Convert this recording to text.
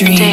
Dream.